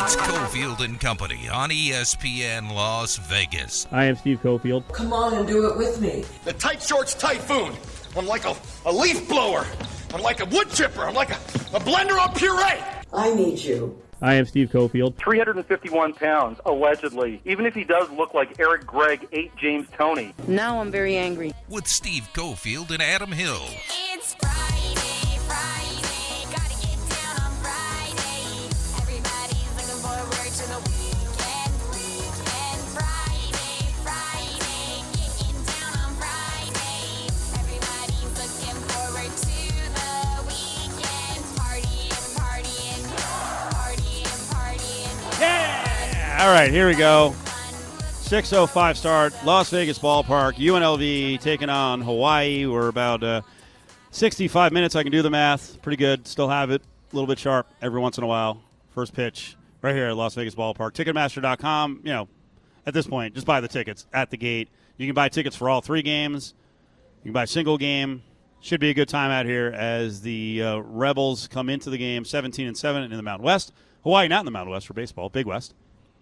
It's Cofield and Company on ESPN Las Vegas. I am Steve Cofield. Come on and do it with me. The tight shorts typhoon. I'm like a, a leaf blower. I'm like a wood chipper. I'm like a, a blender on puree. I need you. I am Steve Cofield. 351 pounds, allegedly. Even if he does look like Eric Gregg ate James Toney. Now I'm very angry. With Steve Cofield and Adam Hill. All right, here we go. 6.05 start, Las Vegas Ballpark, UNLV taking on Hawaii. We're about uh, 65 minutes. I can do the math. Pretty good. Still have it. A little bit sharp every once in a while. First pitch right here at Las Vegas Ballpark. Ticketmaster.com, you know, at this point, just buy the tickets at the gate. You can buy tickets for all three games. You can buy a single game. Should be a good time out here as the uh, Rebels come into the game 17 and 7 in the Mountain West. Hawaii not in the Mountain West for baseball, Big West.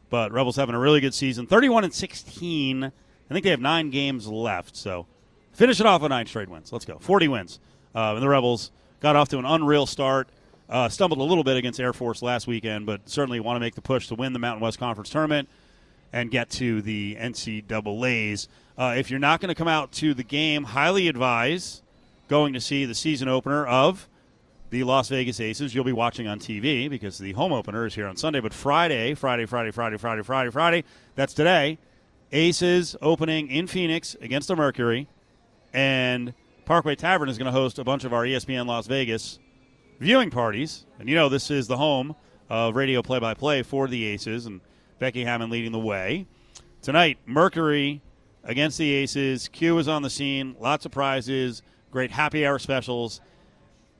But Rebels having a really good season. 31 and 16. I think they have nine games left. So finish it off with nine straight wins. Let's go. 40 wins. Uh, and the Rebels got off to an unreal start. Uh, stumbled a little bit against Air Force last weekend, but certainly want to make the push to win the Mountain West Conference tournament and get to the NCAA's. Uh, if you're not going to come out to the game, highly advise going to see the season opener of the Las Vegas Aces. You'll be watching on TV because the home opener is here on Sunday. But Friday, Friday, Friday, Friday, Friday, Friday, Friday, that's today. Aces opening in Phoenix against the Mercury. And Parkway Tavern is going to host a bunch of our ESPN Las Vegas viewing parties. And you know, this is the home of radio play by play for the Aces, and Becky Hammon leading the way. Tonight, Mercury against the Aces. Q is on the scene. Lots of prizes, great happy hour specials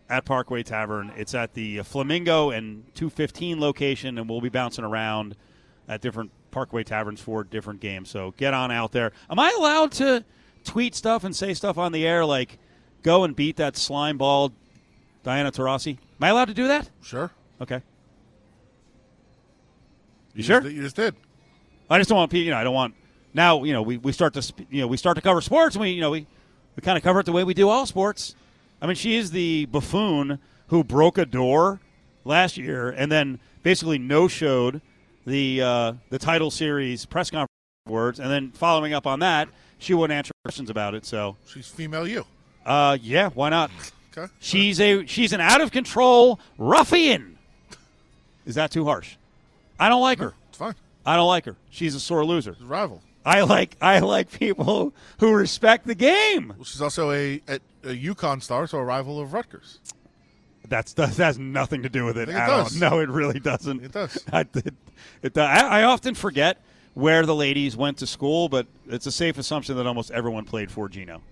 at Parkway Tavern. It's at the Flamingo and 215 location, and we'll be bouncing around at different Parkway Taverns for different games. So get on out there. Am I allowed to tweet stuff and say stuff on the air like go and beat that slime ball Diana Taurasi? Am I allowed to do that? Sure. Okay. You, You sure? Just, you just did. I just don't want people. You know, I don't want now. You know, we, we start to you know we start to cover sports. And we you know we we kind of cover it the way we do all sports. I mean, she is the buffoon who broke a door last year and then basically no showed the uh, the title series press conference words, and then following up on that, she wouldn't answer questions about it. So, She's female you. uh, yeah, why not? Okay. She's a she's an out of control ruffian. Is that too harsh? I don't like her. It's fine. I don't like her. She's a sore loser. She's a rival. I like I like people who respect the game. Well, she's also a, a, a UConn star, so a rival of Rutgers. That's that has nothing to do with it it at all. No, it really doesn't. It does. I, it, it, uh, I, I often forget where the ladies went to school, but it's a safe assumption that almost everyone played for Gino.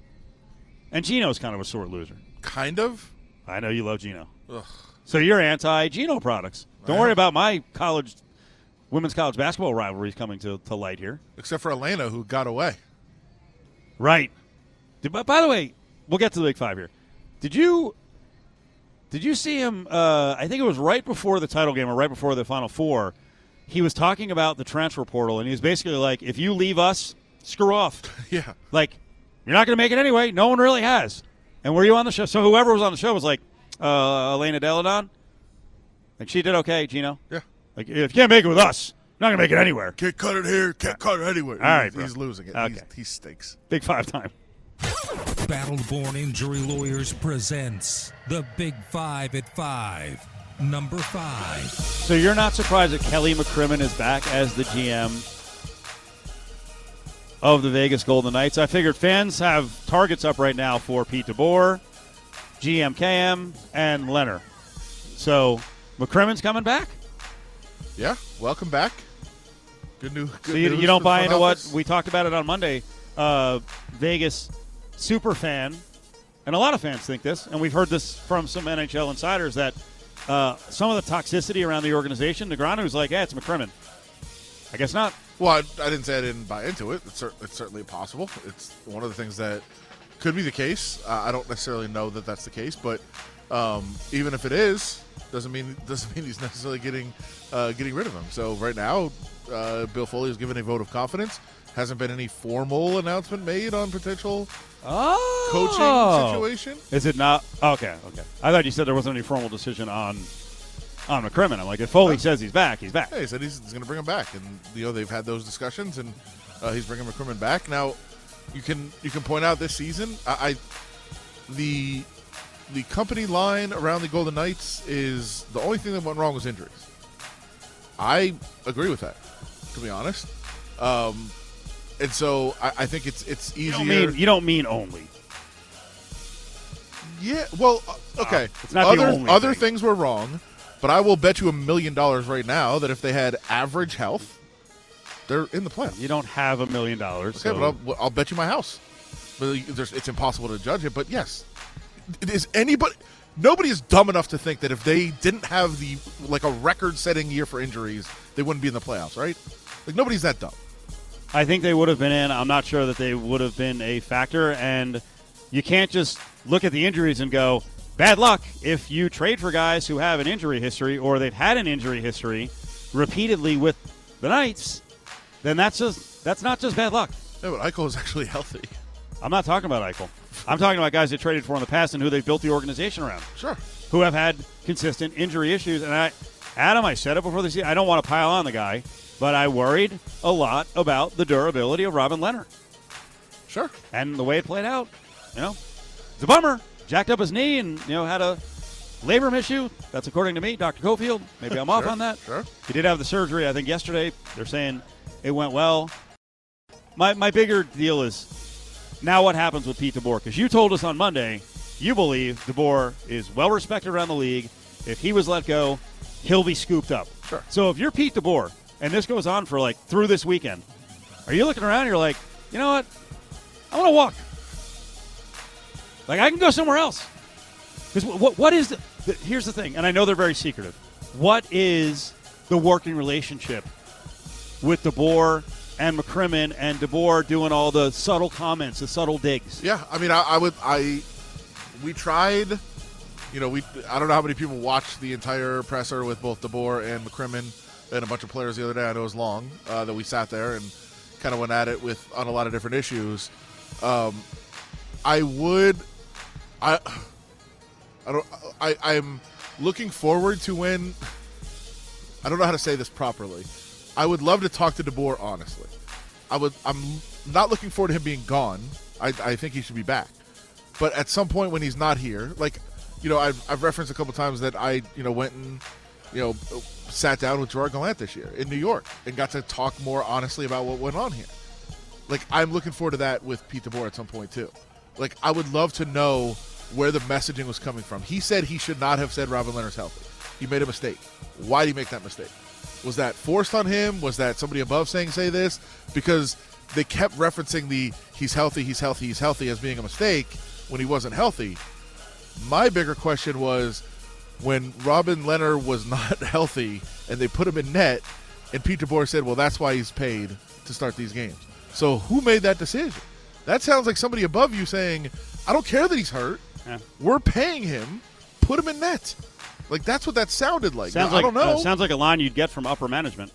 And Gino's kind of a sore loser. Kind of. I know you love Gino. Ugh. So you're anti Gino products. Don't I worry am. about my college women's college basketball rivalries coming to, to light here. Except for Elena, who got away. Right. By the way, we'll get to the big five here. Did you did you see him? Uh, I think it was right before the title game or right before the final four. He was talking about the transfer portal, and he was basically like, "If you leave us, screw off. Yeah. Like, you're not going to make it anyway. No one really has." And were you on the show? So whoever was on the show was like, uh, "Elena Delle Donne." Like she did okay, Gino. Yeah. Like if you can't make it with us, you're not going to make it anywhere. Can't cut it here. Can't cut it anywhere. All right, He's, bro. he's losing it. Okay. He's, he stinks. Big five time. Battleborn Injury Lawyers presents the Big Five at Five. Number five. So you're not surprised that Kelly McCrimmon is back as the GM of the Vegas Golden Knights. I figured fans have targets up right now for Pete DeBoer, GM KM, and Lehner. So McCrimmon's coming back. Yeah. Welcome back. Good, new, good So you, news you don't buy front into what we talked about it on Monday. Uh, Vegas super fan, and a lot of fans think this, and we've heard this from some NHL insiders that uh, some of the toxicity around the organization. Negreanu's like, yeah, it's McCrimmon. I guess not. Well, I, I didn't say I didn't buy into it. It's, cer- it's certainly possible. It's one of the things that could be the case. Uh, I don't necessarily know that that's the case, but Um, even if it is, doesn't mean doesn't mean he's necessarily getting uh, getting rid of him. So right now, uh, Bill Foley has given a vote of confidence. Hasn't been any formal announcement made on potential Oh. coaching situation. Is it not? Okay, okay. I thought you said there wasn't any formal decision on on McCrimmon. I'm like, if Foley says he's back, he's back. Yeah, he said he's, he's going to bring him back, and you know they've had those discussions, and uh, he's bringing McCrimmon back. Now, you can you can point out this season, I, I the the company line around the Golden Knights is the only thing that went wrong was injuries. I agree with that, to be honest. Um, and so I, I think it's it's You easier. don't mean you don't mean only. Yeah, well, uh, okay. it's not the other only other thing. things were wrong, but I will bet you a million dollars right now that if they had average health, they're in the playoffs. You don't have a million dollars. Okay, so- but I'll, I'll bet you my house. But there's, it's impossible to judge it. But yes, is anybody? Nobody is dumb enough to think that if they didn't have the like a record-setting year for injuries, they wouldn't be in the playoffs, right? Like nobody's that dumb. I think they would have been in. I'm not sure that they would have been a factor. And you can't just look at the injuries and go, bad luck. If you trade for guys who have an injury history or they've had an injury history repeatedly with the Knights, then that's just that's not just bad luck. No, but Eichel is actually healthy. I'm not talking about Eichel. I'm talking about guys they traded for in the past and who they've built the organization around, Sure. who have had consistent injury issues. And I, Adam, I said it before the season. I don't want to pile on the guy, but I worried a lot about the durability of Robin Lehner. Sure. and the way it played out, you know, it's a bummer. Jacked up his knee and you know had a labrum issue. That's according to me, Dr. Cofield. Maybe I'm off Sure, on that. sure. He did have the surgery. I think yesterday. They're saying it went well. My my bigger deal is now what happens with Pete DeBoer because you told us on Monday you believe DeBoer is well respected around the league. If he was let go, he'll be scooped up. Sure. So if you're Pete DeBoer and this goes on for like through this weekend, are you looking around? You're like, you know what? I want to walk. Like I can go somewhere else. Because what what is the, the? Here's the thing, and I know they're very secretive. What is the working relationship with DeBoer and McCrimmon and DeBoer doing all the subtle comments, the subtle digs? Yeah, I mean, I, I would, I, we tried, you know, we, I don't know how many people watched the entire presser with both DeBoer and McCrimmon and a bunch of players the other day. I know it was long uh, that we sat there and kind of went at it with on a lot of different issues. Um, I would, I, I don't, I, I'm looking forward to when. I don't know how to say this properly. I would love to talk to DeBoer honestly. I would. I'm not looking forward to him being gone. I, I think he should be back. But at some point when he's not here, like, you know, I've, I've referenced a couple times that I, you know, went and, you know, sat down with Gerard Gallant this year in New York and got to talk more honestly about what went on here. Like, I'm looking forward to that with Pete DeBoer at some point too. Like, I would love to know where the messaging was coming from. He said he should not have said Robin Lehner's healthy. He made a mistake. Why did he make that mistake? Was that forced on him? Was that somebody above saying say this? Because they kept referencing the he's healthy, he's healthy, he's healthy as being a mistake when he wasn't healthy. My bigger question was when Robin Lehner was not healthy and they put him in net, and Pete DeBoer said, "Well, that's why he's paid to start these games." So who made that decision? That sounds like somebody above you saying, "I don't care that he's hurt. Yeah. We're paying him. Put him in net." Like that's what that sounded like. Sounds Now, like I don't know. uh, sounds like a line you'd get from upper management.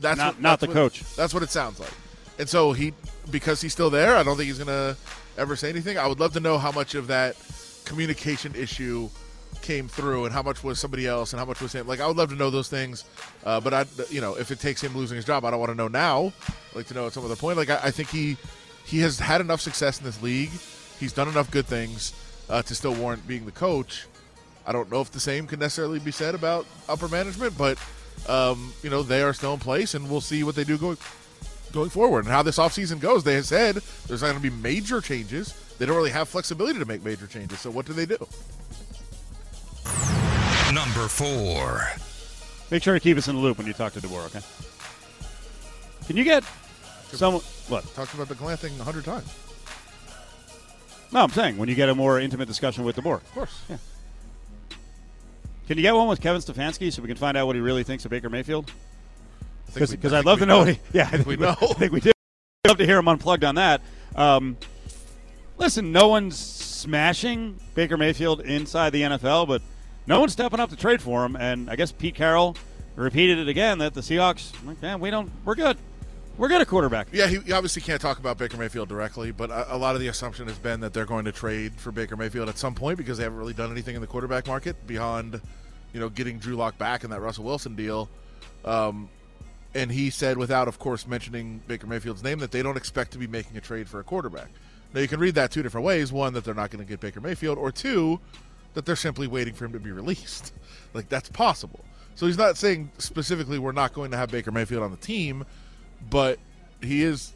That's Not- what, not that's the what- coach. That's what it sounds like. And so he, because he's still there, I don't think he's gonna ever say anything. I would love to know how much of that communication issue came through, and how much was somebody else, and how much was him. Like I would love to know those things. Uh, but I, you know, if it takes him losing his job, I don't want to know now. I'd like to know at some other point. Like I, I think he, he has had enough success in this league. He's done enough good things uh, to still warrant being the coach. I don't know if the same can necessarily be said about upper management, but um, you know they are still in place, and we'll see what they do going going forward and how this offseason goes. They have said there's not going to be major changes. They don't really have flexibility to make major changes. So what do they do? Number four. Make sure to keep us in the loop when you talk to DeBoer, okay? Can you get someone? What? Talked about the Gallant thing a hundred times. No, I'm saying when you get a more intimate discussion with DeBoer. Of course. Yeah. Can you get one with Kevin Stefanski so we can find out what he really thinks of Baker Mayfield? I think we- Because I I'd love we to know what he. Yeah, I think we know. I think we do. I'd love to hear him unplugged on that. Um, listen, no one's smashing Baker Mayfield inside the NFL, but no one's stepping up to trade for him. And I guess Pete Carroll repeated it again that the Seahawks, like, man, we don't, we're good. We're good at quarterback. Yeah, he, obviously can't talk about Baker Mayfield directly, but a, a lot of the assumption has been that they're going to trade for Baker Mayfield at some point because they haven't really done anything in the quarterback market beyond, you know, getting Drew Lock back in that Russell Wilson deal. Um, and he said, without, of course, mentioning Baker Mayfield's name, that they don't expect to be making a trade for a quarterback. Now, you can read that two different ways. One, that they're not going to get Baker Mayfield, or two, that they're simply waiting for him to be released. like, that's possible. So he's not saying specifically we're not going to have Baker Mayfield on the team, but he is,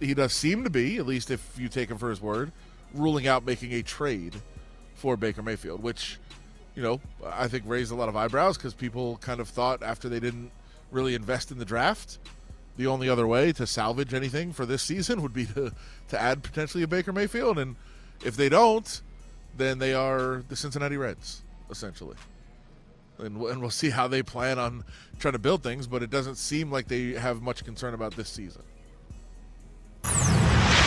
he does seem to be, at least if you take him for his word, ruling out making a trade for Baker Mayfield, which, you know, I think raised a lot of eyebrows because people kind of thought after they didn't really invest in the draft, the only other way to salvage anything for this season would be to, to add potentially a Baker Mayfield. And if they don't, then they are the Cincinnati Reds, essentially. And, and we'll see how they plan on trying to build things, but it doesn't seem like they have much concern about this season.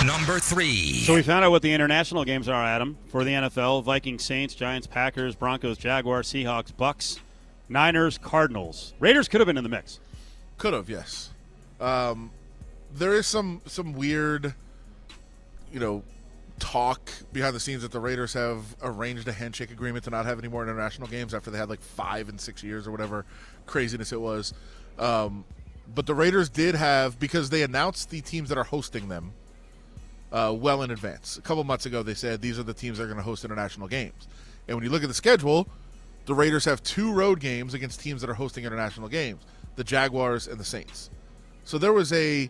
Number three. So we found out what the international games are, Adam, for the NFL: Vikings, Saints, Giants, Packers, Broncos, Jaguars, Seahawks, Bucks, Niners, Cardinals. Raiders could have been in the mix. Could have, yes. Um, there is some some weird, you know, talk behind the scenes that the Raiders have arranged a handshake agreement to not have any more international games after they had like five and six years or whatever craziness it was. Um, but the Raiders did have because they announced the teams that are hosting them uh, well in advance. A couple months ago, they said these are the teams that are going to host international games. And when you look at the schedule, the Raiders have two road games against teams that are hosting international games: the Jaguars and the Saints. So there was a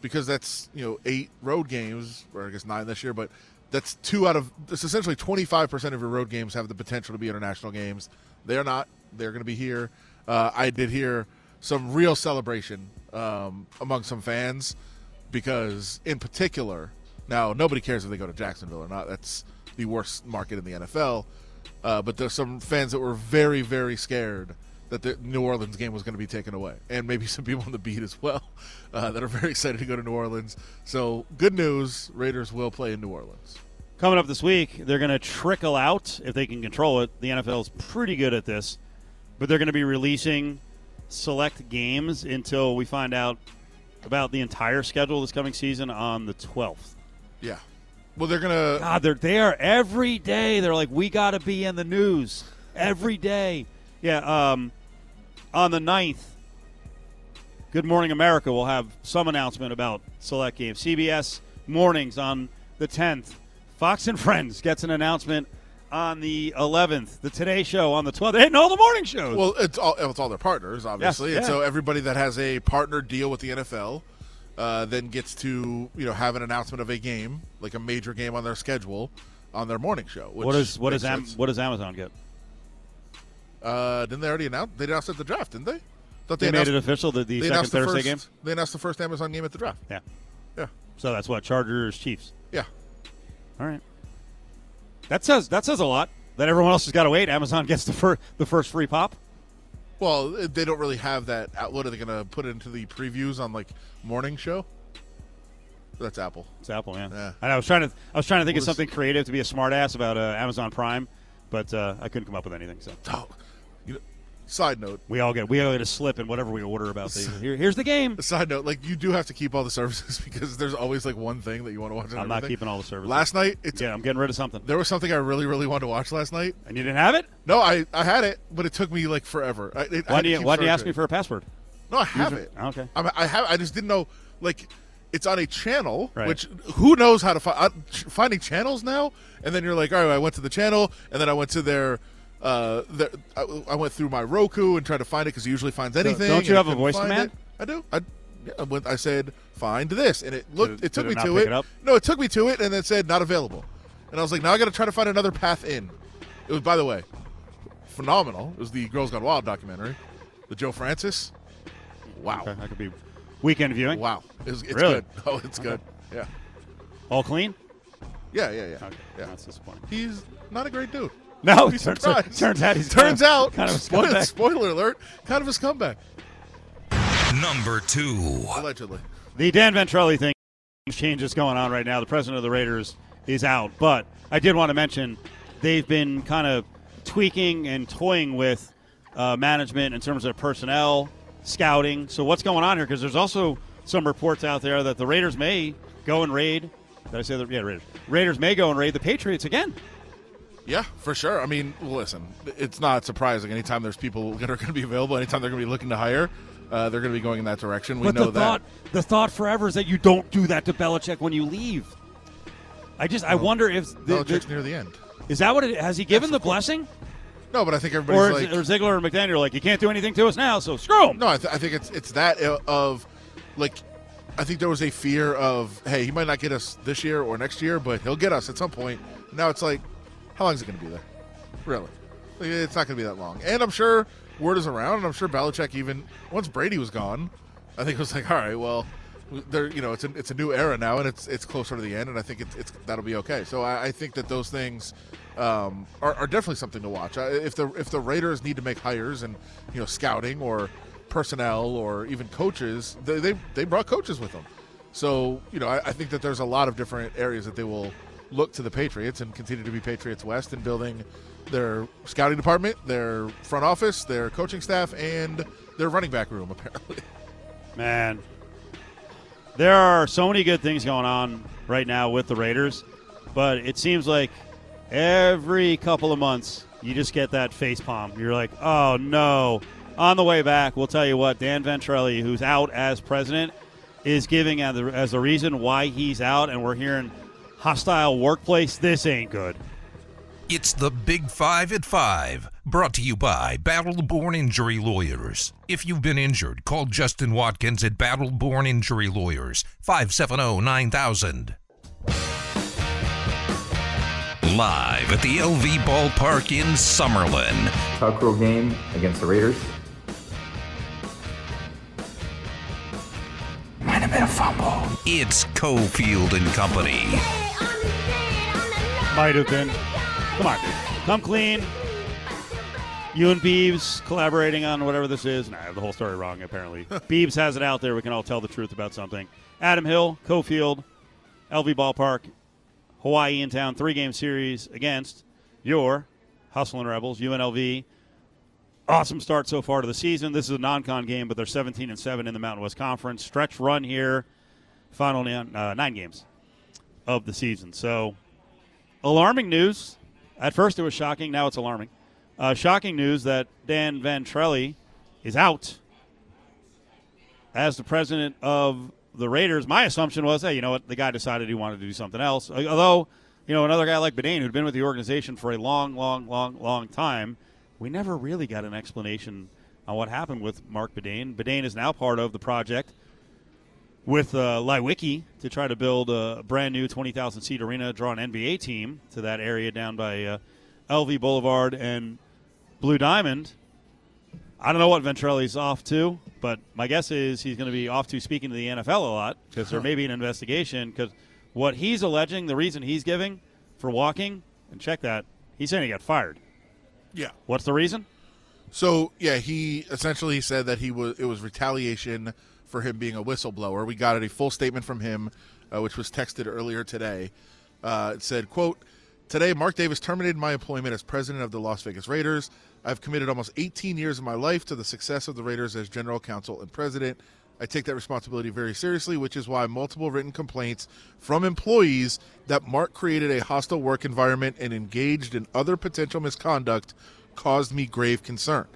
because that's you know eight road games, or I guess nine this year, but that's two out of it's essentially twenty five percent of your road games have the potential to be international games. They are not. They're going to be here. Uh, I did hear some real celebration um, among some fans because, in particular, now nobody cares if they go to Jacksonville or not. That's the worst market in the NFL. Uh, but there's some fans that were very, very scared that the New Orleans game was going to be taken away, and maybe some people on the beat as well uh, that are very excited to go to New Orleans. So, good news: Raiders will play in New Orleans. Coming up this week, they're going to trickle out if they can control it. The NFL is pretty good at this, but they're going to be releasing select games until we find out about the entire schedule this coming season on the 12th. Yeah. Well, they're gonna. God, they're there every day. They're like, we got to be in the news every day. Yeah. Um, on the 9th, Good Morning America will have some announcement about select games. CBS mornings on the 10th. Fox and Friends gets an announcement on the 11th. The Today Show on the 12th. They're hitting all the morning shows. Well, it's all it's all their partners, obviously, and yeah. so everybody that has a partner deal with the NFL uh, then gets to you know have an announcement of a game, like a major game on their schedule, on their morning show. Which what does what does Am- what does Amazon get? Uh, didn't they already announce? They announced at the draft, didn't they? Thought They, announced, made it official that the second announced the Thursday first, game. They announced the first Amazon game at the draft. Yeah. Yeah, So that's what Chargers Chiefs. yeah. All right. That says that says a lot. That everyone else has got to wait. Amazon gets the fir- the first free pop. Well, they don't really have that. What are they going to put into the previews on like morning show? That's Apple. It's Apple, man. Yeah. And I was trying to I was trying to think of something creative to be a smartass about uh, Amazon Prime, but uh, I couldn't come up with anything. So Oh, you know, side note. we all get we all get a slip in whatever we order about the here, here's the game. Side note, like you do have to keep all the services because there's always like one thing that you want to watch. I'm not keeping all the services. Last night, it's yeah, I'm getting rid of something. there was something I really, really wanted to watch last night. And you didn't have it? No, I, I had it, but it took me like forever. I, it, Why do you Why do you ask me for a password? No, I have User- it. Okay. I'm, I have. I just didn't know. Like, it's on a channel, Right. which who knows how to find uh, ch- finding channels now. And then you're like, all right, I went to the channel, and then I went to their. Uh, I, I went through my Roku and tried to find it because he usually finds anything. don't you have a voice command? it. I do. I, yeah, I, went, I said find this, and it looked. Did- it took it me to it. it? No, it took me to it, and then said not available. And I was like, now I got to try to find another path in. It was, by the way, phenomenal. It was the Girls Gone Wild documentary, the Joe Francis. Wow. Okay, that could be weekend viewing. Wow, it's, it's Really? good. Oh, it's good. Yeah, All clean? yeah, yeah, yeah. Okay, yeah. that's disappointing. He's not a great dude. No, Be turns, surprised. turns out he's turns kind of, out kind of a spoiler, spoiler alert, kind of a scumbag Number two. allegedly. The Dan Ventrelle thing changes going on right now. The president of the Raiders is out. But I did want to mention they've been kind of tweaking and toying with uh, management in terms of personnel, scouting. So what's going on here? Because there's also some reports out there that the Raiders may go and raid. Did I say that? Yeah, Raiders. Raiders may go and raid the Patriots again. Yeah, for sure. I mean, listen, it's not surprising. Anytime there's people that are going to be available, anytime they're going to be looking to hire, uh, they're going to be going in that direction. We but know the that. the thought forever is that you don't do that to Belichick when you leave. I just, I wonder if the, Belichick's the- near the end. is that what it has he given the blessing, No, but I think or, everybody's is, like, or Ziegler and McDaniel are like you can't do anything to us now, so screw him. No, I, th- I think it's it's that uh, of like I think there was a fear of hey he might not get us this year or next year, but he'll get us at some point. Now it's like how long is it going to be there? Really, it's not going to be that long. And I'm sure word is around, and I'm sure Belichick even once Brady was gone, I think it was like all right, well. There, you know, it's a, it's a new era now, and it's it's closer to the end, and I think it's, it's that'll be okay. So I, I think that those things um, are, are definitely something to watch. If the if the Raiders need to make hires and you know scouting or personnel or even coaches, they they, they brought coaches with them. So you know, I, I think that there's a lot of different areas that they will look to the Patriots and continue to be Patriots West in building their scouting department, their front office, their coaching staff, and their running back room. Apparently, Man, there are so many good things going on right now with the Raiders, but it seems like every couple of months you just get that face palm. You're like, oh no. On the way back, we'll tell you what Dan Ventrelle, who's out as president, is giving as as the reason why he's out, and we're hearing hostile workplace. This ain't good. It's the Big Five at Five, brought to you by Battle Born Injury Lawyers. If you've been injured, call Justin Watkins at Battle Born Injury Lawyers, oh, 570 9000. Live at the LV Ballpark in Summerlin. Tuckerel game against the Raiders. Might have been a fumble. It's Cofield and Company. Might have been. Come on, come clean. You and Beebs collaborating on whatever this is. Nah, I have the whole story wrong, apparently. Beebs has it out there. We can all tell the truth about something. Adam Hill, Cofield, LV Ballpark, Hawaii in town, three game series against your Hustling Rebels, UNLV. Awesome start so far to the season. This is a non con game, but they're 17 and 7 in the Mountain West Conference. Stretch run here, final nine, uh, nine games of the season. So, alarming news. At first, it was shocking. Now it's alarming. Uh, shocking news that Dan Ventrelle is out as the president of the Raiders. My assumption was, hey, you know what? The guy decided he wanted to do something else. Although, you know, another guy like Badain, who'd been with the organization for a long, long, long, long time, we never really got an explanation on what happened with Marc Badain. Badain is now part of the project with uh, to try to build a brand new 20,000 seat arena, draw an NBA team to that area down by uh, LV Boulevard and Blue Diamond. I don't know what Ventrelle's off to, but my guess is he's going to be off to speaking to the NFL a lot because there may be an investigation. Because what he's alleging, the reason he's giving for walking, and check that, he's saying he got fired. yeah. What's the reason? So yeah, he essentially said that he was it was retaliation for him being a whistleblower. We got a full statement from him, uh, which was texted earlier today. Uh, it said, "quote Today, Mark Davis terminated my employment as president of the Las Vegas Raiders. I've committed almost 18 years of my life to the success of the Raiders as general counsel and president. I take that responsibility very seriously, which is why multiple written complaints from employees that Mark created a hostile work environment and engaged in other potential misconduct caused me grave concern.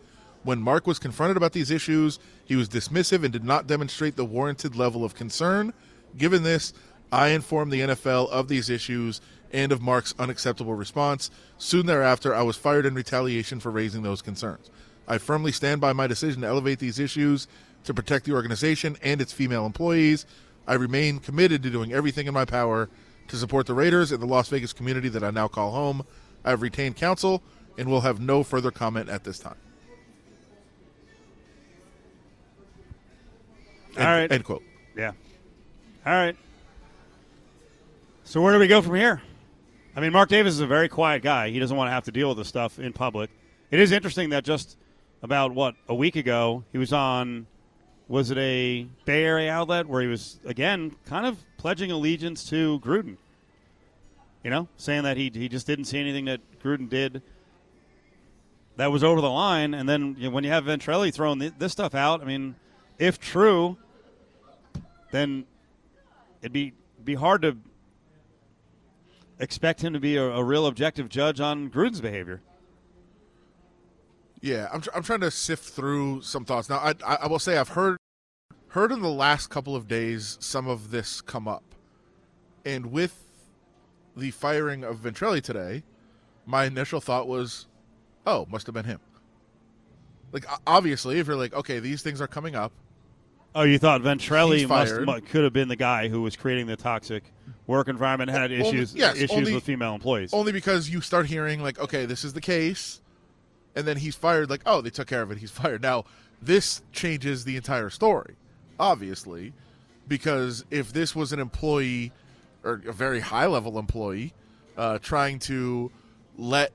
When Mark was confronted about these issues, he was dismissive and did not demonstrate the warranted level of concern. Given this, I informed the NFL of these issues and of Mark's unacceptable response. Soon thereafter, I was fired in retaliation for raising those concerns. I firmly stand by my decision to elevate these issues to protect the organization and its female employees. I remain committed to doing everything in my power to support the Raiders and the Las Vegas community that I now call home. I have retained counsel and will have no further comment at this time. All right. End quote. Yeah. All right. So where do we go from here? I mean, Mark Davis is a very quiet guy. He doesn't want to have to deal with this stuff in public. It is interesting that just about what a week ago he was on was it a Bay Area outlet where he was again kind of pledging allegiance to Gruden. You know, saying that he he just didn't see anything that Gruden did that was over the line. And then you know, when you have Ventrelle throwing th- this stuff out, I mean, if true, then it'd be be hard to expect him to be a, a real objective judge on Gruden's behavior. Yeah, I'm, tr- I'm trying to sift through some thoughts. Now, I, I, I will say I've heard heard in the last couple of days some of this come up, and with the firing of Ventrelle today, my initial thought was, oh, must have been him. Like obviously, if you're like, okay, these things are coming up, Oh, you thought Ventrelle He's must could have been the guy who was creating the toxic work environment, had Only- issues yes, issues only- with female employees. only because you start hearing like, okay, this is the case, and then he's fired. Like, oh, they took care of it. He's fired. Now, this changes the entire story, obviously, because if this was an employee or a very high level employee uh, trying to let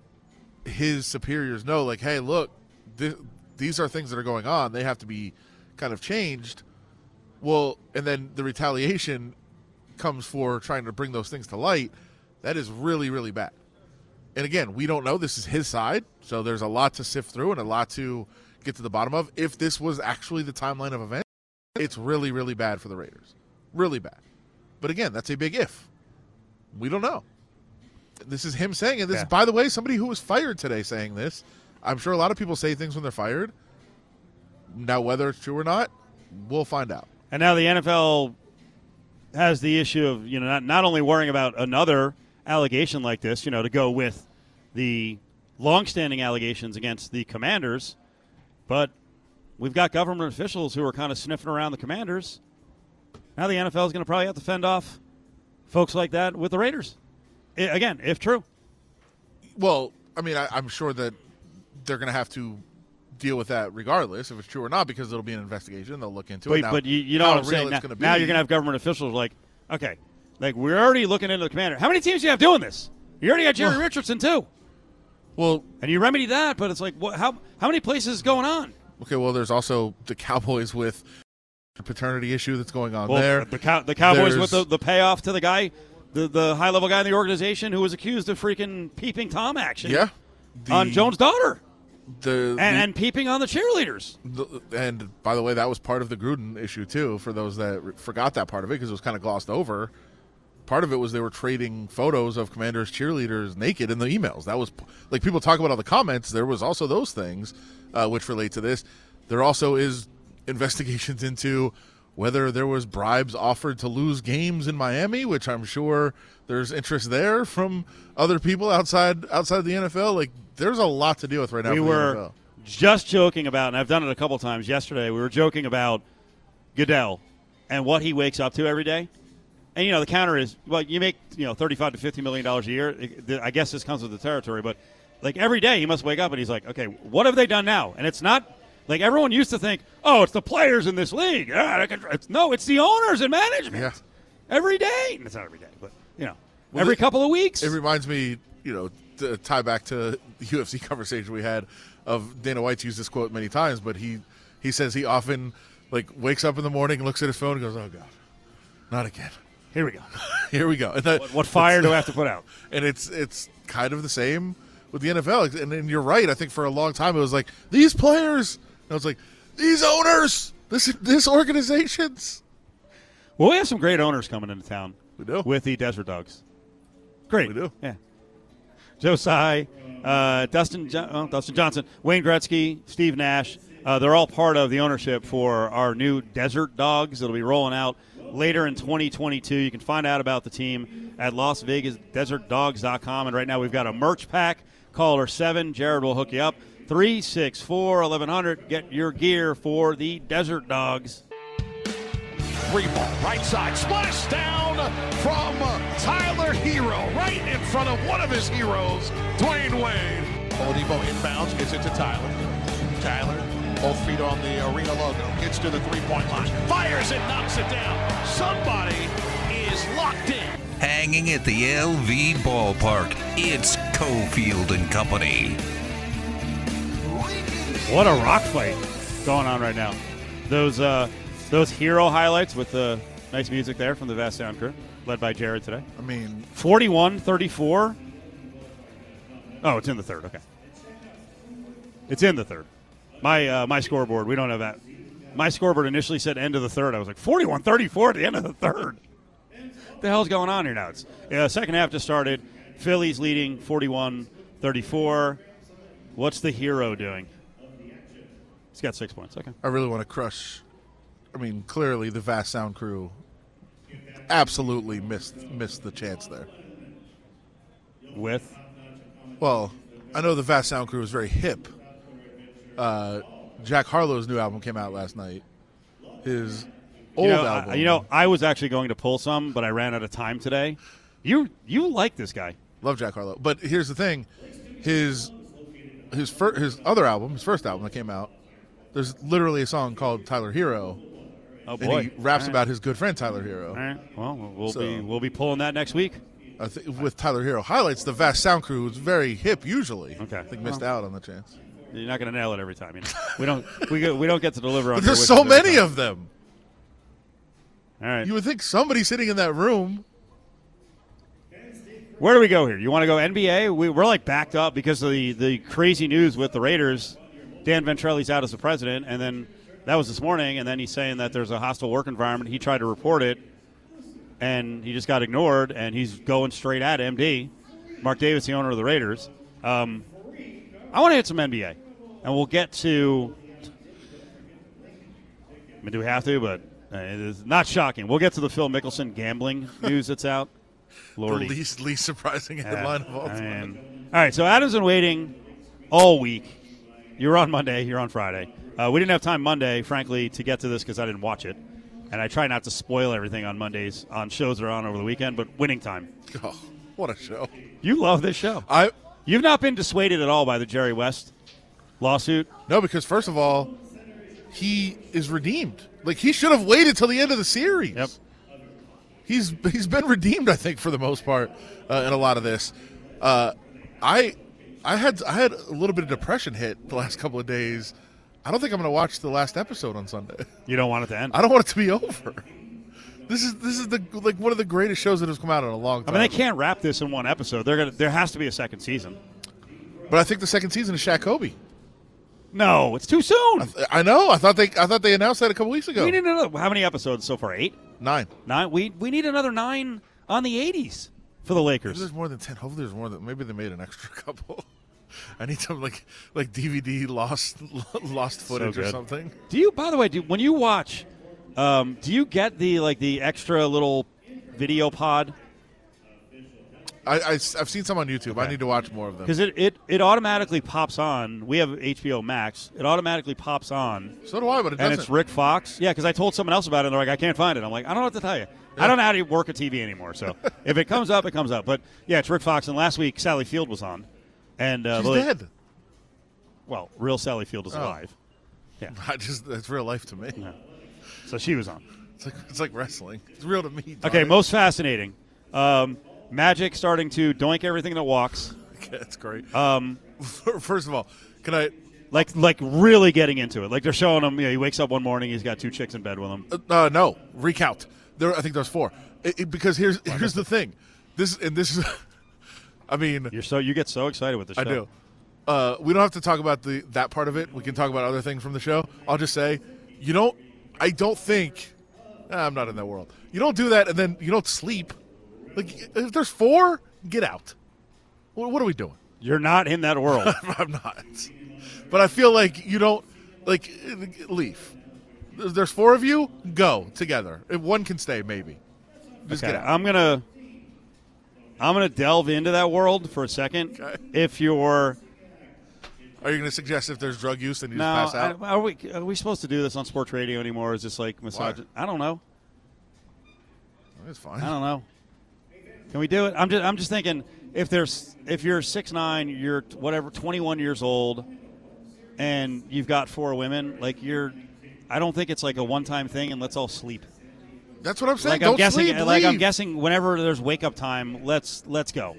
his superiors know, like, hey, look, th- these are things that are going on. They have to be kind of changed. Well, and then the retaliation comes for trying to bring those things to light. That is really, really bad. And again, we don't know. This is his side, so there's a lot to sift through and a lot to get to the bottom of. If this was actually the timeline of events, it's really, really bad for the Raiders. Really bad. But again, that's a big if. We don't know. This is him saying it. This Yeah. by the way, somebody who was fired today saying this. I'm sure a lot of people say things when they're fired. Now, whether it's true or not, we'll find out. And now the NFL has the issue of you know not not only worrying about another allegation like this, you know, to go with the longstanding allegations against the Commanders, but we've got government officials who are kind of sniffing around the Commanders. Now the NFL is going to probably have to fend off folks like that with the Raiders. I- again, if true. Well, I mean, I, I'm sure that they're going to have to deal with that regardless if it's true or not because it'll be an investigation. They'll look into it. Now, but you, you know what I'm saying. Now, now you're going to have government officials like, okay, like we're already looking into the commander. How many teams do you have doing this? You already got Jerry Well- Richardson too, Well, and you remedy that. But it's like, what, how how many places is going on? okay. Well, there's also the Cowboys with the paternity issue that's going on Well, there. the cow, the Cowboys with the, the payoff to the guy, the the high level guy in the organization who was accused of freaking peeping tom action. yeah, the, on Jones' daughter the, and, the- and peeping on the cheerleaders. the- and by the way, that was part of the Gruden issue too. For those that re- forgot that part of it because it was kind of glossed over. Part of it was they were trading photos of Commanders cheerleaders naked in the emails. That was like people talk about all the comments. There was also those things uh, which relate to this. There also is investigations into whether there was bribes offered to lose games in Miami, which I'm sure there's interest there from other people outside outside the NFL. Like there's a lot to deal with right now. we were just joking about, and I've done it a couple times yesterday. We were joking about Goodell and what he wakes up to every day. And you know, the counter is well, you make you know thirty-five to fifty million dollars a year. I guess this comes with the territory, but like every day he must wake up and he's like, okay, what have they done now? And it's not like everyone used to think, oh, it's the players in this league. Ah, it's, no, it's the owners and management. Yeah. Every day. And It's not every day, but you know, Well, every it- couple of weeks. It reminds me, you know, to tie back to the UFC conversation we had of Dana White's used this quote many times, but he he says he often like wakes up in the morning, looks at his phone, and goes, "Oh God, not again." Here we go. Here we go. And that, What, what fire do I have to put out? and it's it's kind of the same with the NFL. And, and you're right. I think for a long time it was like these players. And I was like these owners. This this organizations. Well, we have some great owners coming into town. We do. with the Desert Dogs. Great, We do. Yeah, Joe Tsai, uh, Dustin jo- oh, Dustin Johnson, Wayne Gretzky, Steve Nash. Uh, they're all part of the ownership for our new Desert Dogs. It'll be rolling out later in 2022. You can find out about the team at LasVegasDesertDogs.com. And right now we've got a merch pack. Caller seven. Jared will hook you up. 364 1100. Get your gear for the Desert Dogs. Three ball, right side, splash down from Tyler Herro, right in front of one of his heroes, Dwyane Wade. Oladipo inbounds, gets it to Tyler. Tyler, both feet on the arena logo, gets to the three-point line, fires it, knocks it down. Somebody is locked in. Hanging at the LV ballpark, it's Cofield and Company. What a rock fight going on right now. Those uh, those hero highlights with the nice music there from the Vast Sound Crew. led by Jared today. I mean, 41 34. Oh, it's in the third. Okay. It's in the third. My uh, my scoreboard, we don't have that. My scoreboard initially said end of the third. I was like 41 34 at the end of the third. What the hell's going on here now? It's yeah, second half just started. Phillies leading 41 34. What's the hero doing? He's got six points. Okay. I really want to crush. I mean, clearly the Vast Sound crew absolutely missed missed the chance there. With Well, I know the Vast Sound crew is very hip. Uh, Jack Harlow's new album came out last night. His old you know, album. I, you know, I was actually going to pull some, but I ran out of time today. You you like this guy? love Jack Harlow, but here's the thing: his his fir- his other album, his first album that came out. There's literally a song called Tyler Herro, Oh boy! and he raps right. about his good friend Tyler Herro. All right. Well, we'll So- be we'll be pulling that next week. Think with Tyler Herro highlights the Vast Sound crew is very hip usually. Okay. I think missed Well. out on the chance. You're not going to nail it every time. You know? we don't we go, we don't get to deliver on. There's so many time. of them. All right. You would think somebody sitting in that room. Where do we go here? You want to go NBA? We, we're like backed up because of the, the crazy news with the Raiders. Dan Ventrelle's out as the president, and then that was this morning, and then he's saying that there's a hostile work environment. He tried to report it, and he just got ignored, and he's going straight at MD. Mark Davis, the owner of the Raiders. Um, I want to hit some NBA, and we'll get to. I mean, do we have to? But uh, it is not shocking. We'll get to the Phil Mickelson gambling news that's out. Lordy. The least least surprising headline of all time. all right, so Adam's been waiting all week. You're on Monday. You're on Friday. Uh, we didn't have time Monday, frankly, to get to this because I didn't watch it, and I try not to spoil everything on Mondays on shows that are on over the weekend. But winning time, Oh, what a show! you love this show. I You've not been dissuaded at all by the Jerry West lawsuit. no, because first of all, he is redeemed. Like he should have waited till the end of the series. Yep. He's he's been redeemed, I think, for the most part, uh, in a lot of this. Uh, I I had I had a little bit of depression hit the last couple of days. I don't think I'm going to watch the last episode on Sunday. You don't want it to end. I don't want it to be over. This is this is the like one of the greatest shows that has come out in a long time. I mean, they can't wrap this in one episode. They're gonna. There has to be a second season. But I think the second season is Shaq Kobe. No, it's too soon. I know. I thought they I thought they announced that a couple weeks ago. We need another. How many episodes so far? Eight, Nine. nine. We we need another nine on the '80s for the Maybe Lakers. there's more than ten. Hopefully, there's more than. Maybe they made an extra couple. I need some like like DVD lost lost footage or something. Do you, by the way, do when you watch, um, do you get the like the extra little video pod? I, I have seen some on YouTube. I need to watch more of them. Because it, it it automatically pops on. We have HBO Max. It automatically pops on, So do I, but it and doesn't. it's Rick Fox. Yeah, because I told someone else about it. and They're like, I can't find it. I'm like, I don't know what to tell you. I don't know how to work a TV anymore. So if it comes up, it comes up. But yeah, it's Rick Fox. And last week, Sally Field was on, and uh, She's dead. Well, real Sally Field is Oh. alive. Yeah, I just that's real life to me. so she was on. It's like it's like wrestling. It's real to me. Okay, most fascinating. Um, Magic starting to doink everything that walks. it. That's great. Um, First of all, can I? like like really getting into it. Like they're showing him. You know, he wakes up one morning, he's got two chicks in bed with him. Uh, uh, no, recount. There, I think there's four. It, it- because here's here's the thing. This and this is. I mean, You're so you get so excited with the show. I do. Uh, we don't have to talk about the that part of it. We can talk about other things from the show. I'll just say, you don't. I don't think. I'm not in that world. You don't do that, and then you don't sleep. Like if there's four, get out. What, what are we doing? You're not in that world. I'm not. But I feel like you don't like leave. There's there's four of you. Go together. If one can stay, maybe. Just okay, get out. I'm gonna I'm gonna delve into that world for a second. Okay. If you're Are you going to suggest if there's drug use, then you no, just pass out? I- are we are we supposed to do this on sports radio anymore? Is this like massage? I don't know. It's fine. I don't know. Can we do it? I'm just I'm just thinking if there's if you're six nine, you're whatever 21 years old, and you've got four women, like you're. I don't think it's like a one time thing, and let's all sleep. That's what I'm saying. Like don't I'm guessing, sleep. like I'm guessing, whenever there's wake up time, let's let's go.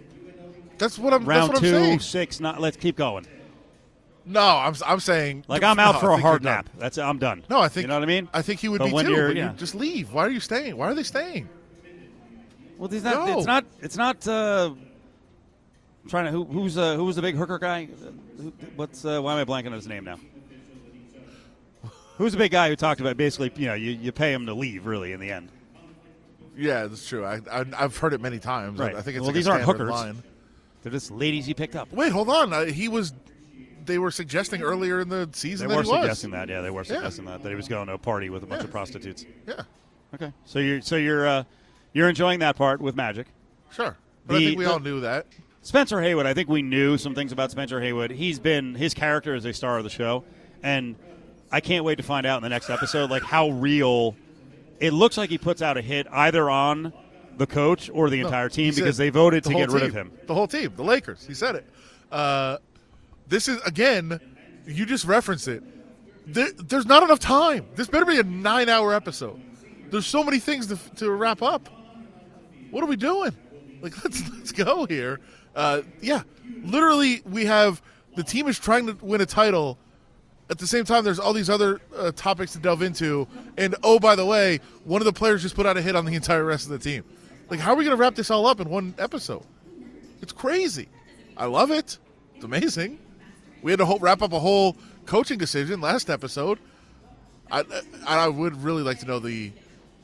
That's what I'm. Round that's what two, I'm saying. six, not. Let's keep going. No, I'm. I'm saying. Like I'm out no, for a hard nap. That's I'm done. No, I think you know what I mean. I think he would But be too. yeah. you just leave. Why are you staying? Why are they staying? Well, it's not. No. It's not. It's not. Uh, trying to. Who, who's uh, who was the big hooker guy? Who, what's uh, why am I blanking on his name now? Who's the big guy who talked about basically? You know, you, you pay him to leave. Really, in the end. Yeah, that's true. I, I I've heard it many times. Right. I think it's well, like these aren't hookers. line. They're just ladies he picked up. Wait, hold on. Uh, he was. They were suggesting earlier in the season. They were that he was. suggesting that. Yeah, they were suggesting that that he was going to a party with a bunch Yeah. of prostitutes. Yeah, Okay, so you're so you're uh, you're enjoying that part with Magic. sure. But I think we the- all knew that. Spencer Haywood, I think we knew some things about Spencer Haywood. He's been his character is a star of the show, and I can't wait to find out in the next episode like how real. It looks like he puts out a hit either on the coach or the entire team because they voted the to get rid of him. The whole team, the Lakers. He said it. Uh, this is again. You just reference it. There, there's not enough time. This better be a nine-hour episode. There's so many things to, to wrap up. What are we doing? Like, let's let's go here. Uh, yeah, literally, we have the team is trying to win a title. At the same time, there's all these other uh, topics to delve into. And oh, by the way, one of the players just put out a hit on the entire rest of the team. Like, how are we going to wrap this all up in one episode? It's crazy. I love it. It's amazing. We had to whole, wrap up a whole coaching decision last episode. I, I, would really like to know the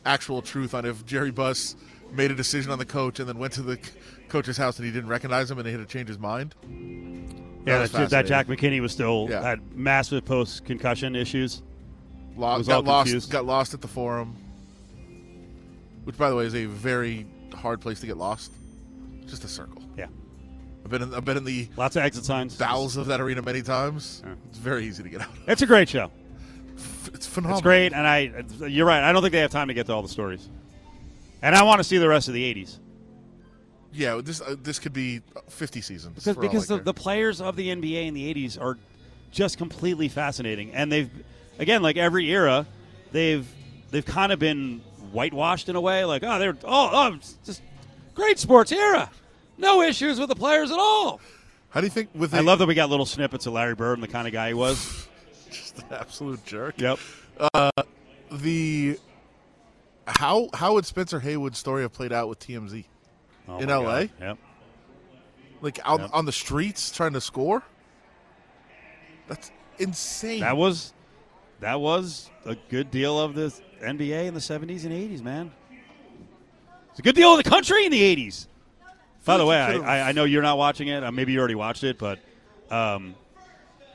actual truth on if Jerry Buss made a decision on the coach and then went to the coach's house and he didn't recognize him and he had to change his mind. Yeah, was that, that Jack. McKinney was still Yeah. had massive post concussion issues. Lo- was all got lost. Got lost at the forum, which, by the way, is a very hard place to get lost. Just a circle. Yeah, I've been in, I've been in the lots of exit signs. bowels of that arena many times. It's very easy to get out. It's a great show. It's phenomenal. It's great, and I you're right. I don't think they have time to get to all the stories, and I want to see the rest of the '80s Yeah, this uh, this could be 50 seasons. because because the, the players of the NBA in the '80s are just completely fascinating, and they've again like every era, they've they've kind of been whitewashed in a way. Like oh they're oh oh just great sports era, no issues with the players at all. How do you think with I love that we got little snippets of Larry Bird and the kind of guy he was. just an absolute jerk? Yep. The how how would Spencer Haywood's story have played out with TMZ? Oh In LA? God. Yep. Like out Yep. on the streets trying to score? That's insane. That was that was a good deal of the NBA in the seventies and eighties, man. It's a good deal of the country in the eighties. By the way, I, I I know you're not watching it. Uh, maybe you already watched it, but um,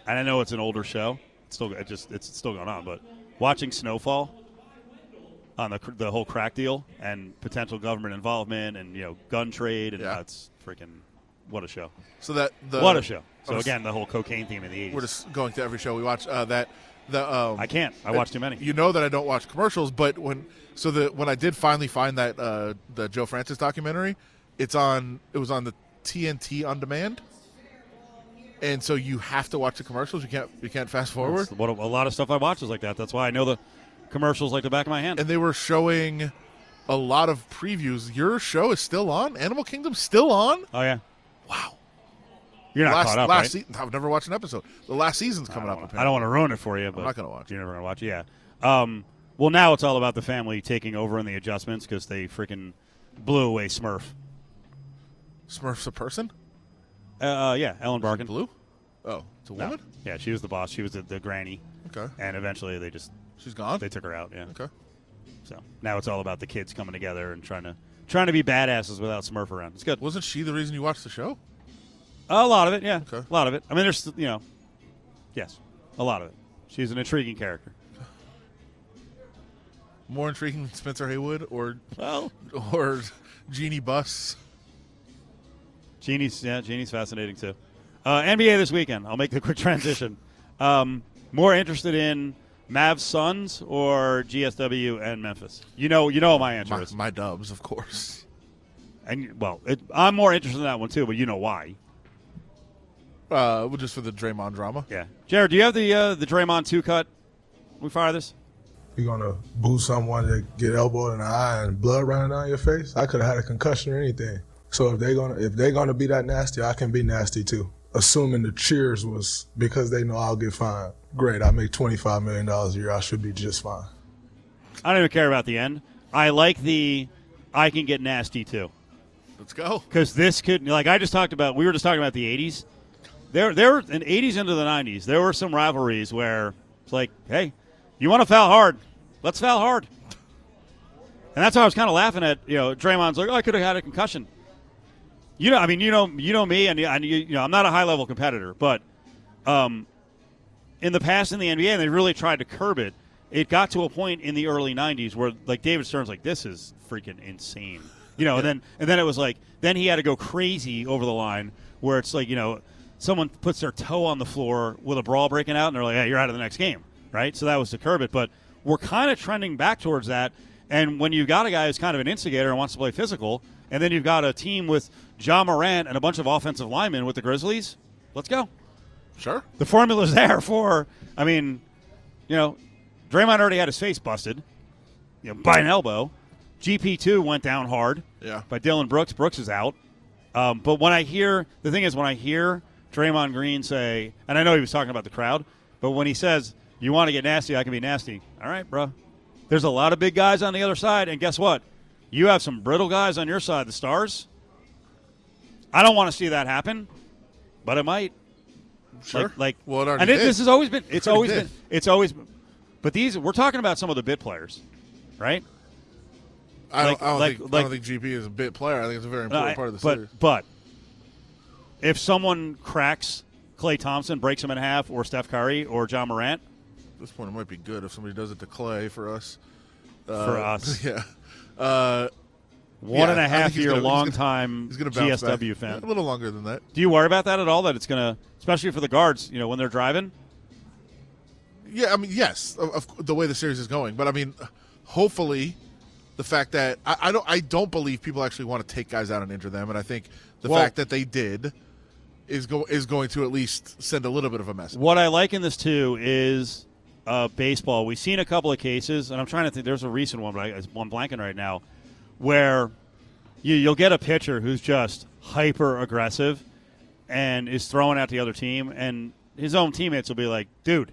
and I know it's an older show. It's still it just it's still going on. But watching Snowfall on the the whole crack deal and potential government involvement and you know gun trade and Yeah. uh, freaking what a show. so that the what a show. So was- again, the whole cocaine theme in the eighties. we're just going to every show we watch. Uh, that the um, I can't. I watch too many. You know that I don't watch commercials, but when so the when I did finally find that uh, the Joe Francis documentary, it's on. It was on the TNT on demand, and so you have to watch the commercials. You can't you can't fast forward. That's What a, a lot of stuff I watch is like that. That's why I know the commercials like the back of my hand. And they were showing a lot of previews. Your show is still on. Animal Kingdom still on. oh yeah, Wow. you're not last caught up, last right? season, I've never watched an episode. The last season's coming up. wanna- I don't want to ruin it for you, but I'm not gonna watch. You're never going to watch it. Yeah. Um, well, now it's all about the family taking over in the adjustments because they freaking blew away Smurf. Smurf's a person. Uh, yeah, Ellen Barkin. Blue. Oh, it's a No. woman. Yeah, she was the boss. She was the, the granny, Okay, and eventually they just she's gone. they took her out. Yeah. Okay. So now it's all about the kids coming together and trying to trying to be badasses without Smurf around. It's good. Wasn't she the reason you watched the show? A lot of it, yeah. Okay. A lot of it. I mean, there's, you know, yes, a lot of it. She's an intriguing character. More intriguing than Spencer Haywood or Well, or Jeanie Buss. Jeanie's, yeah, Jeanie's fascinating too. Uh, NBA this weekend. I'll make the quick transition. Um, more interested in Mavs Suns or GSW and Memphis? You know, you know what my answer My, is. my Dubs, of course. And well, it, I'm more interested in that one too, but you know why? Uh, well, just for the Draymond drama. Yeah, Jared, do you have the uh, the Draymond two cut? We fire this. You're gonna boo someone to get elbowed in the eye and blood running down your face. I could have had a concussion or anything. So if they're gonna if they're gonna be that nasty, I can be nasty too. Assuming the cheers was because they know I'll get fined. Great, I make twenty five million dollars a year. I should be just fine. I don't even care about the end. I like the I can get nasty too. Let's go. Because this could, like I just talked about, we were just talking about the '80s. There, there were in '80s into the '90s. There were some rivalries where it's like, hey, you want to foul hard? Let's foul hard. And that's how I was kind of laughing at. You know, Draymond's like, oh, I could have had a concussion. You know, I mean, you know, you know me, and, and you, you know, I'm not a high level competitor, but um, in the past in the NBA, and they really tried to curb it. It got to a point in the early '90s where, like, David Stern's like, "This is freaking insane," you know. And then, and then it was like, then he had to go crazy over the line, where it's like, you know, someone puts their toe on the floor with a brawl breaking out, and they're like, "Hey, you're out of the next game," right? So that was to curb it, but we're kind of trending back towards that. And when you've got a guy who's kind of an instigator and wants to play physical, and then you've got a team with Ja Morant and a bunch of offensive linemen with the Grizzlies, let's go. Sure. The formula's there for. I mean, you know, Draymond already had his face busted, you know, by an elbow. GP two went down hard. Yeah. By Dillon Brooks. Brooks is out. Um, but when I hear the thing is when I hear Draymond Green say, and I know he was talking about the crowd, but when he says, "You want to get nasty, I can be nasty." All right, bro. There's a lot of big guys on the other side, and guess what? You have some brittle guys on your side, the Stars. I don't want to see that happen, but it might. Sure. Like, like Well, it and it, did. this has always been. It's Already always did. been. It's always. been- But these, we're talking about some of the bit players, right? I don't, Like- I, don't like- think, like- I don't think GP is a bit player. I think it's a very important I- part of the but, series. But if someone cracks Klay Thompson, breaks him in half, or Steph Curry, or Ja Morant, At this point, it might be good if somebody does it to Clay for us. For Uh, us. yeah. Uh, one yeah, and a half year gonna- he's long gonna- time He's going to bounce GSW back. fan. A little longer than that. Do you worry about that at all? That it's going to, especially for the guards, you know, when they're driving? Yeah, I mean, yes, of, of the way the series is going, but I mean, hopefully, the fact that I, I don't, I don't believe people actually want to take guys out and injure them, and I think the Well- fact that they did is go is going to at least send a little bit of a message. What I like in this too is uh, baseball. We've seen a couple of cases, and I'm trying to think. There's a recent one, but I, I'm blanking right now, where you, you'll get a pitcher who's just hyper aggressive and is throwing at the other team, and his own teammates will be like, "Dude,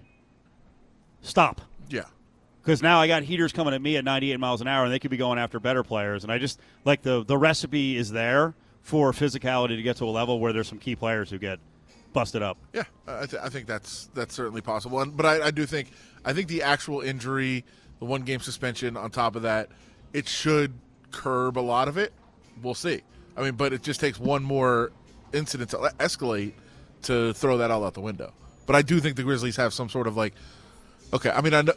stop." Yeah. Because now I got heaters coming at me at 98 miles an hour, and they could be going after better players. And I just like the the recipe is there for physicality to get to a level where there's some key players who get busted up. Yeah, I, th- I think that's that's certainly possible. And, but I, I do think I think the actual injury, the one game suspension on top of that, it should curb a lot of it. We'll see. I mean, but it just takes one more incident to escalate to throw that all out the window. But I do think the Grizzlies have some sort of like. Okay, I mean, I know,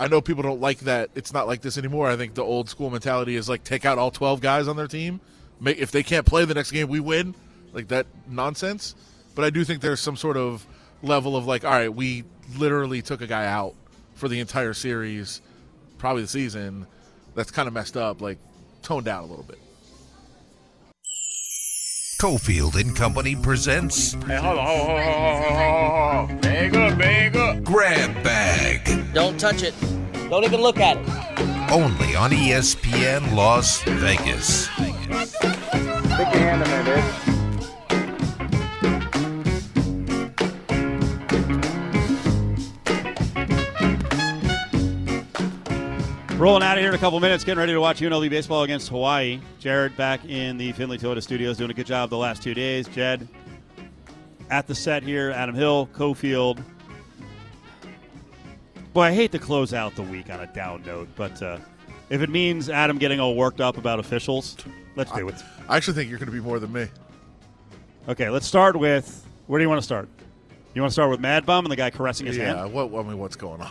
I know people don't like that. It's not like this anymore. I think the old school mentality is like take out all twelve guys on their team. Make, if they can't play the next game, we win. Like that nonsense. But I do think there's some sort of level of like, all right, we literally took a guy out for the entire series, probably the season. That's kind of messed up. Like, tone down a little bit. Cofield and Company presents Hey, hold on, hold on, hold on, hold on. Bag up, bag up. Grab Bag. Don't touch it. Don't even look at it. Only on ESPN Las Vegas. Stick your hand in there, dude. Rolling out of here in a couple minutes, getting ready to watch UNLV baseball against Hawaii. Jared back in the Findlay Toyota studios doing a good job the last two days. Jed at the set here, Adam Hill, Cofield. Boy, I hate to close out the week on a down note, but uh, if it means Adam getting all worked up about officials, let's do it. I actually think you're going to be more than me. Okay, let's start with where do you want to start? You want to start with Mad Bum and the guy caressing his hand? yeah, hand? what I mean, what's going on?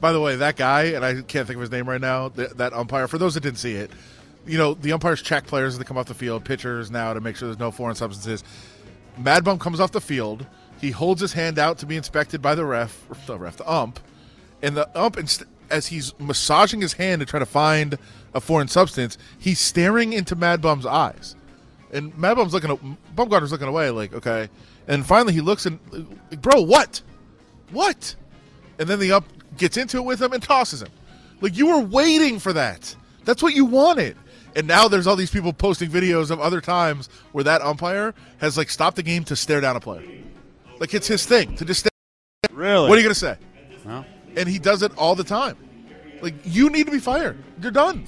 By the way, that guy, and I can't think of his name right now. Th- that umpire. For those that didn't see it, you know the umpires check players as they come off the field, pitchers now to make sure there's no foreign substances. Mad Bum comes off the field. He holds his hand out to be inspected by the ref, the ref, the ump, and the ump, inst- as he's massaging his hand to try to find a foreign substance, he's staring into Mad Bum's eyes, and Mad Bum's looking, Bumgarner's looking away, like okay, and finally he looks and, uh, bro, what, what? And then the ump gets into it with him and tosses him. Like you were waiting for that. That's what you wanted. And now there's all these people posting videos of other times where that umpire has like stopped the game to stare down a player. Like it's his thing to just stare. Really? What are you gonna say? Well. And he does it all the time. Like you need to be fired. You're done.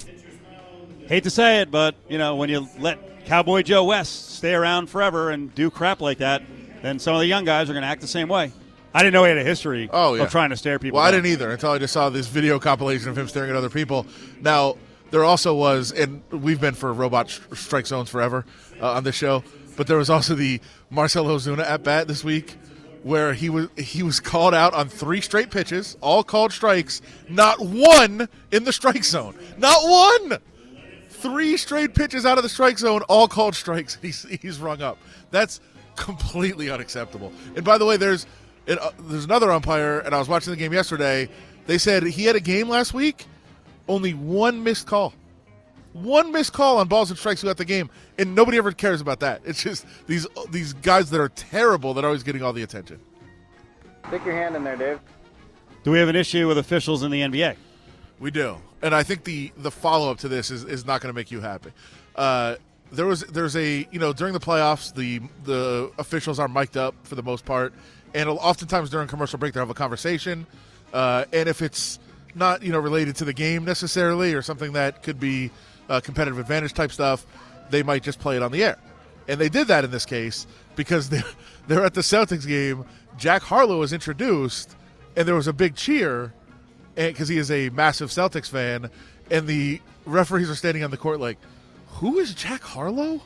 Hate to say it, but you know when you let Cowboy Joe West stay around forever and do crap like that, then some of the young guys are going to act the same way. I didn't know he had a history Oh, yeah. of trying to stare people. Well, I didn't either until I just saw this video compilation of him staring at other people. Now, there also was, and we've been for robot sh- strike zones forever uh, on this show, but there was also the Marcell Ozuna at bat this week where he was he was called out on three straight pitches, all called strikes, not one in the strike zone. Not one. Three straight pitches out of the strike zone, all called strikes. He's he's rung up. That's completely unacceptable. And by the way, there's it, uh, there's another umpire, and I was watching the game yesterday. They said he had a game last week, only one missed call, one missed call on balls and strikes throughout the game, and nobody ever cares about that. It's just these these guys that are terrible that are always getting all the attention. Stick your hand in there, Dave. Do we have an issue with officials in the NBA? We do, and I think the the follow up to this is, is not going to make you happy. Uh, there was there's a you know during the playoffs the the officials are mic'd up for the most part, and oftentimes during commercial break they have a conversation, uh, and if it's not you know related to the game necessarily or something that could be uh, competitive advantage type stuff, they might just play it on the air, and they did that in this case because they're, they're at the Celtics game. Jack Harlow was introduced, and there was a big cheer because he is a massive Celtics fan, and the referees are standing on the court like, "Who is Jack Harlow?"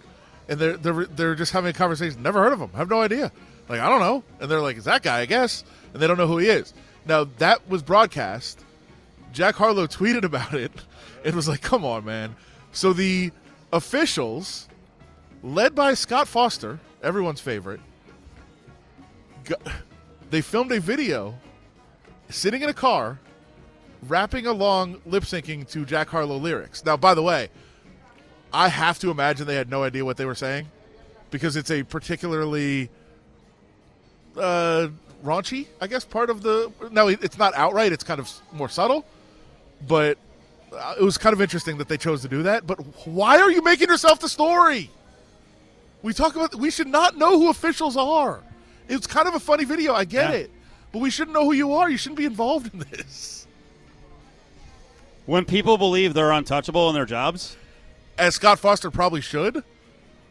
And they're they're they're just having a conversation. Never heard of him. Have no idea. Like I don't know. And they're like, "Is that guy?" I guess. And they don't know who he is. Now that was broadcast. Jack Harlow tweeted about it. It was like, "Come on, man." So the officials, led by Scott Foster, everyone's favorite, go- they filmed a video sitting in a car rapping along lip syncing to Jack Harlow lyrics. Now, by the way, I have to imagine they had no idea what they were saying because it's a particularly uh, raunchy, I guess, part of the. No, it's not outright, it's kind of more subtle, but uh, it was kind of interesting that they chose to do that. But why are you making yourself the story? We talk about we should not know who officials are. It's kind of a funny video, I get Yeah. it. But we shouldn't know who you are. You shouldn't be involved in this. When people believe they're untouchable in their jobs, As Scott Foster probably should,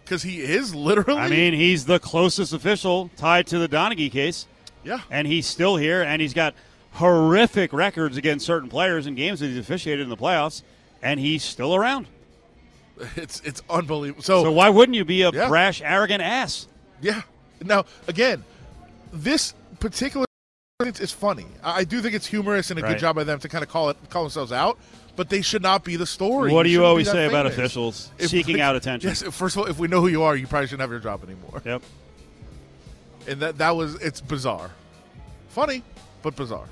because he is literally. I mean, he's the closest official tied to the Donaghy case. Yeah. And he's still here, and he's got horrific records against certain players in games that he's officiated in the playoffs, and he's still around. it's it's unbelievable. So, So why wouldn't you be a Yeah. brash, arrogant ass? Yeah. Now, again, this particular it's, funny. I I do think it's humorous and a Right. good job by them to kind of call it call themselves out. But they should not be the story. What do you shouldn't always say about famous. officials? Seeking out attention. Yes. First of all, if we know who you are, you probably shouldn't have your job anymore. Yep. And that that was it's bizarre, funny, but bizarre.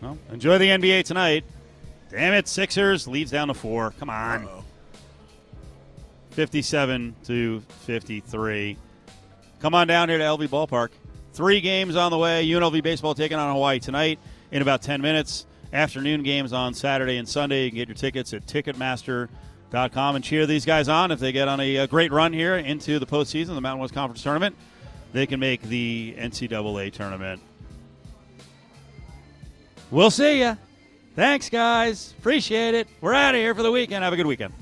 Well, enjoy the NBA tonight. Damn it, Sixers leads down to four. Come on. 57 to 53. Come on down here to LV Ballpark. Three games on the way. UNLV baseball taking on Hawaii tonight in about 10 minutes. Afternoon games on Saturday and Sunday. You can get your tickets at Ticketmaster.com and cheer these guys on if they get on a, a great run here into the postseason, the Mountain West Conference Tournament. They can make the NCAA tournament. We'll see you. Thanks, guys. Appreciate it. We're out of here for the weekend. Have a good weekend.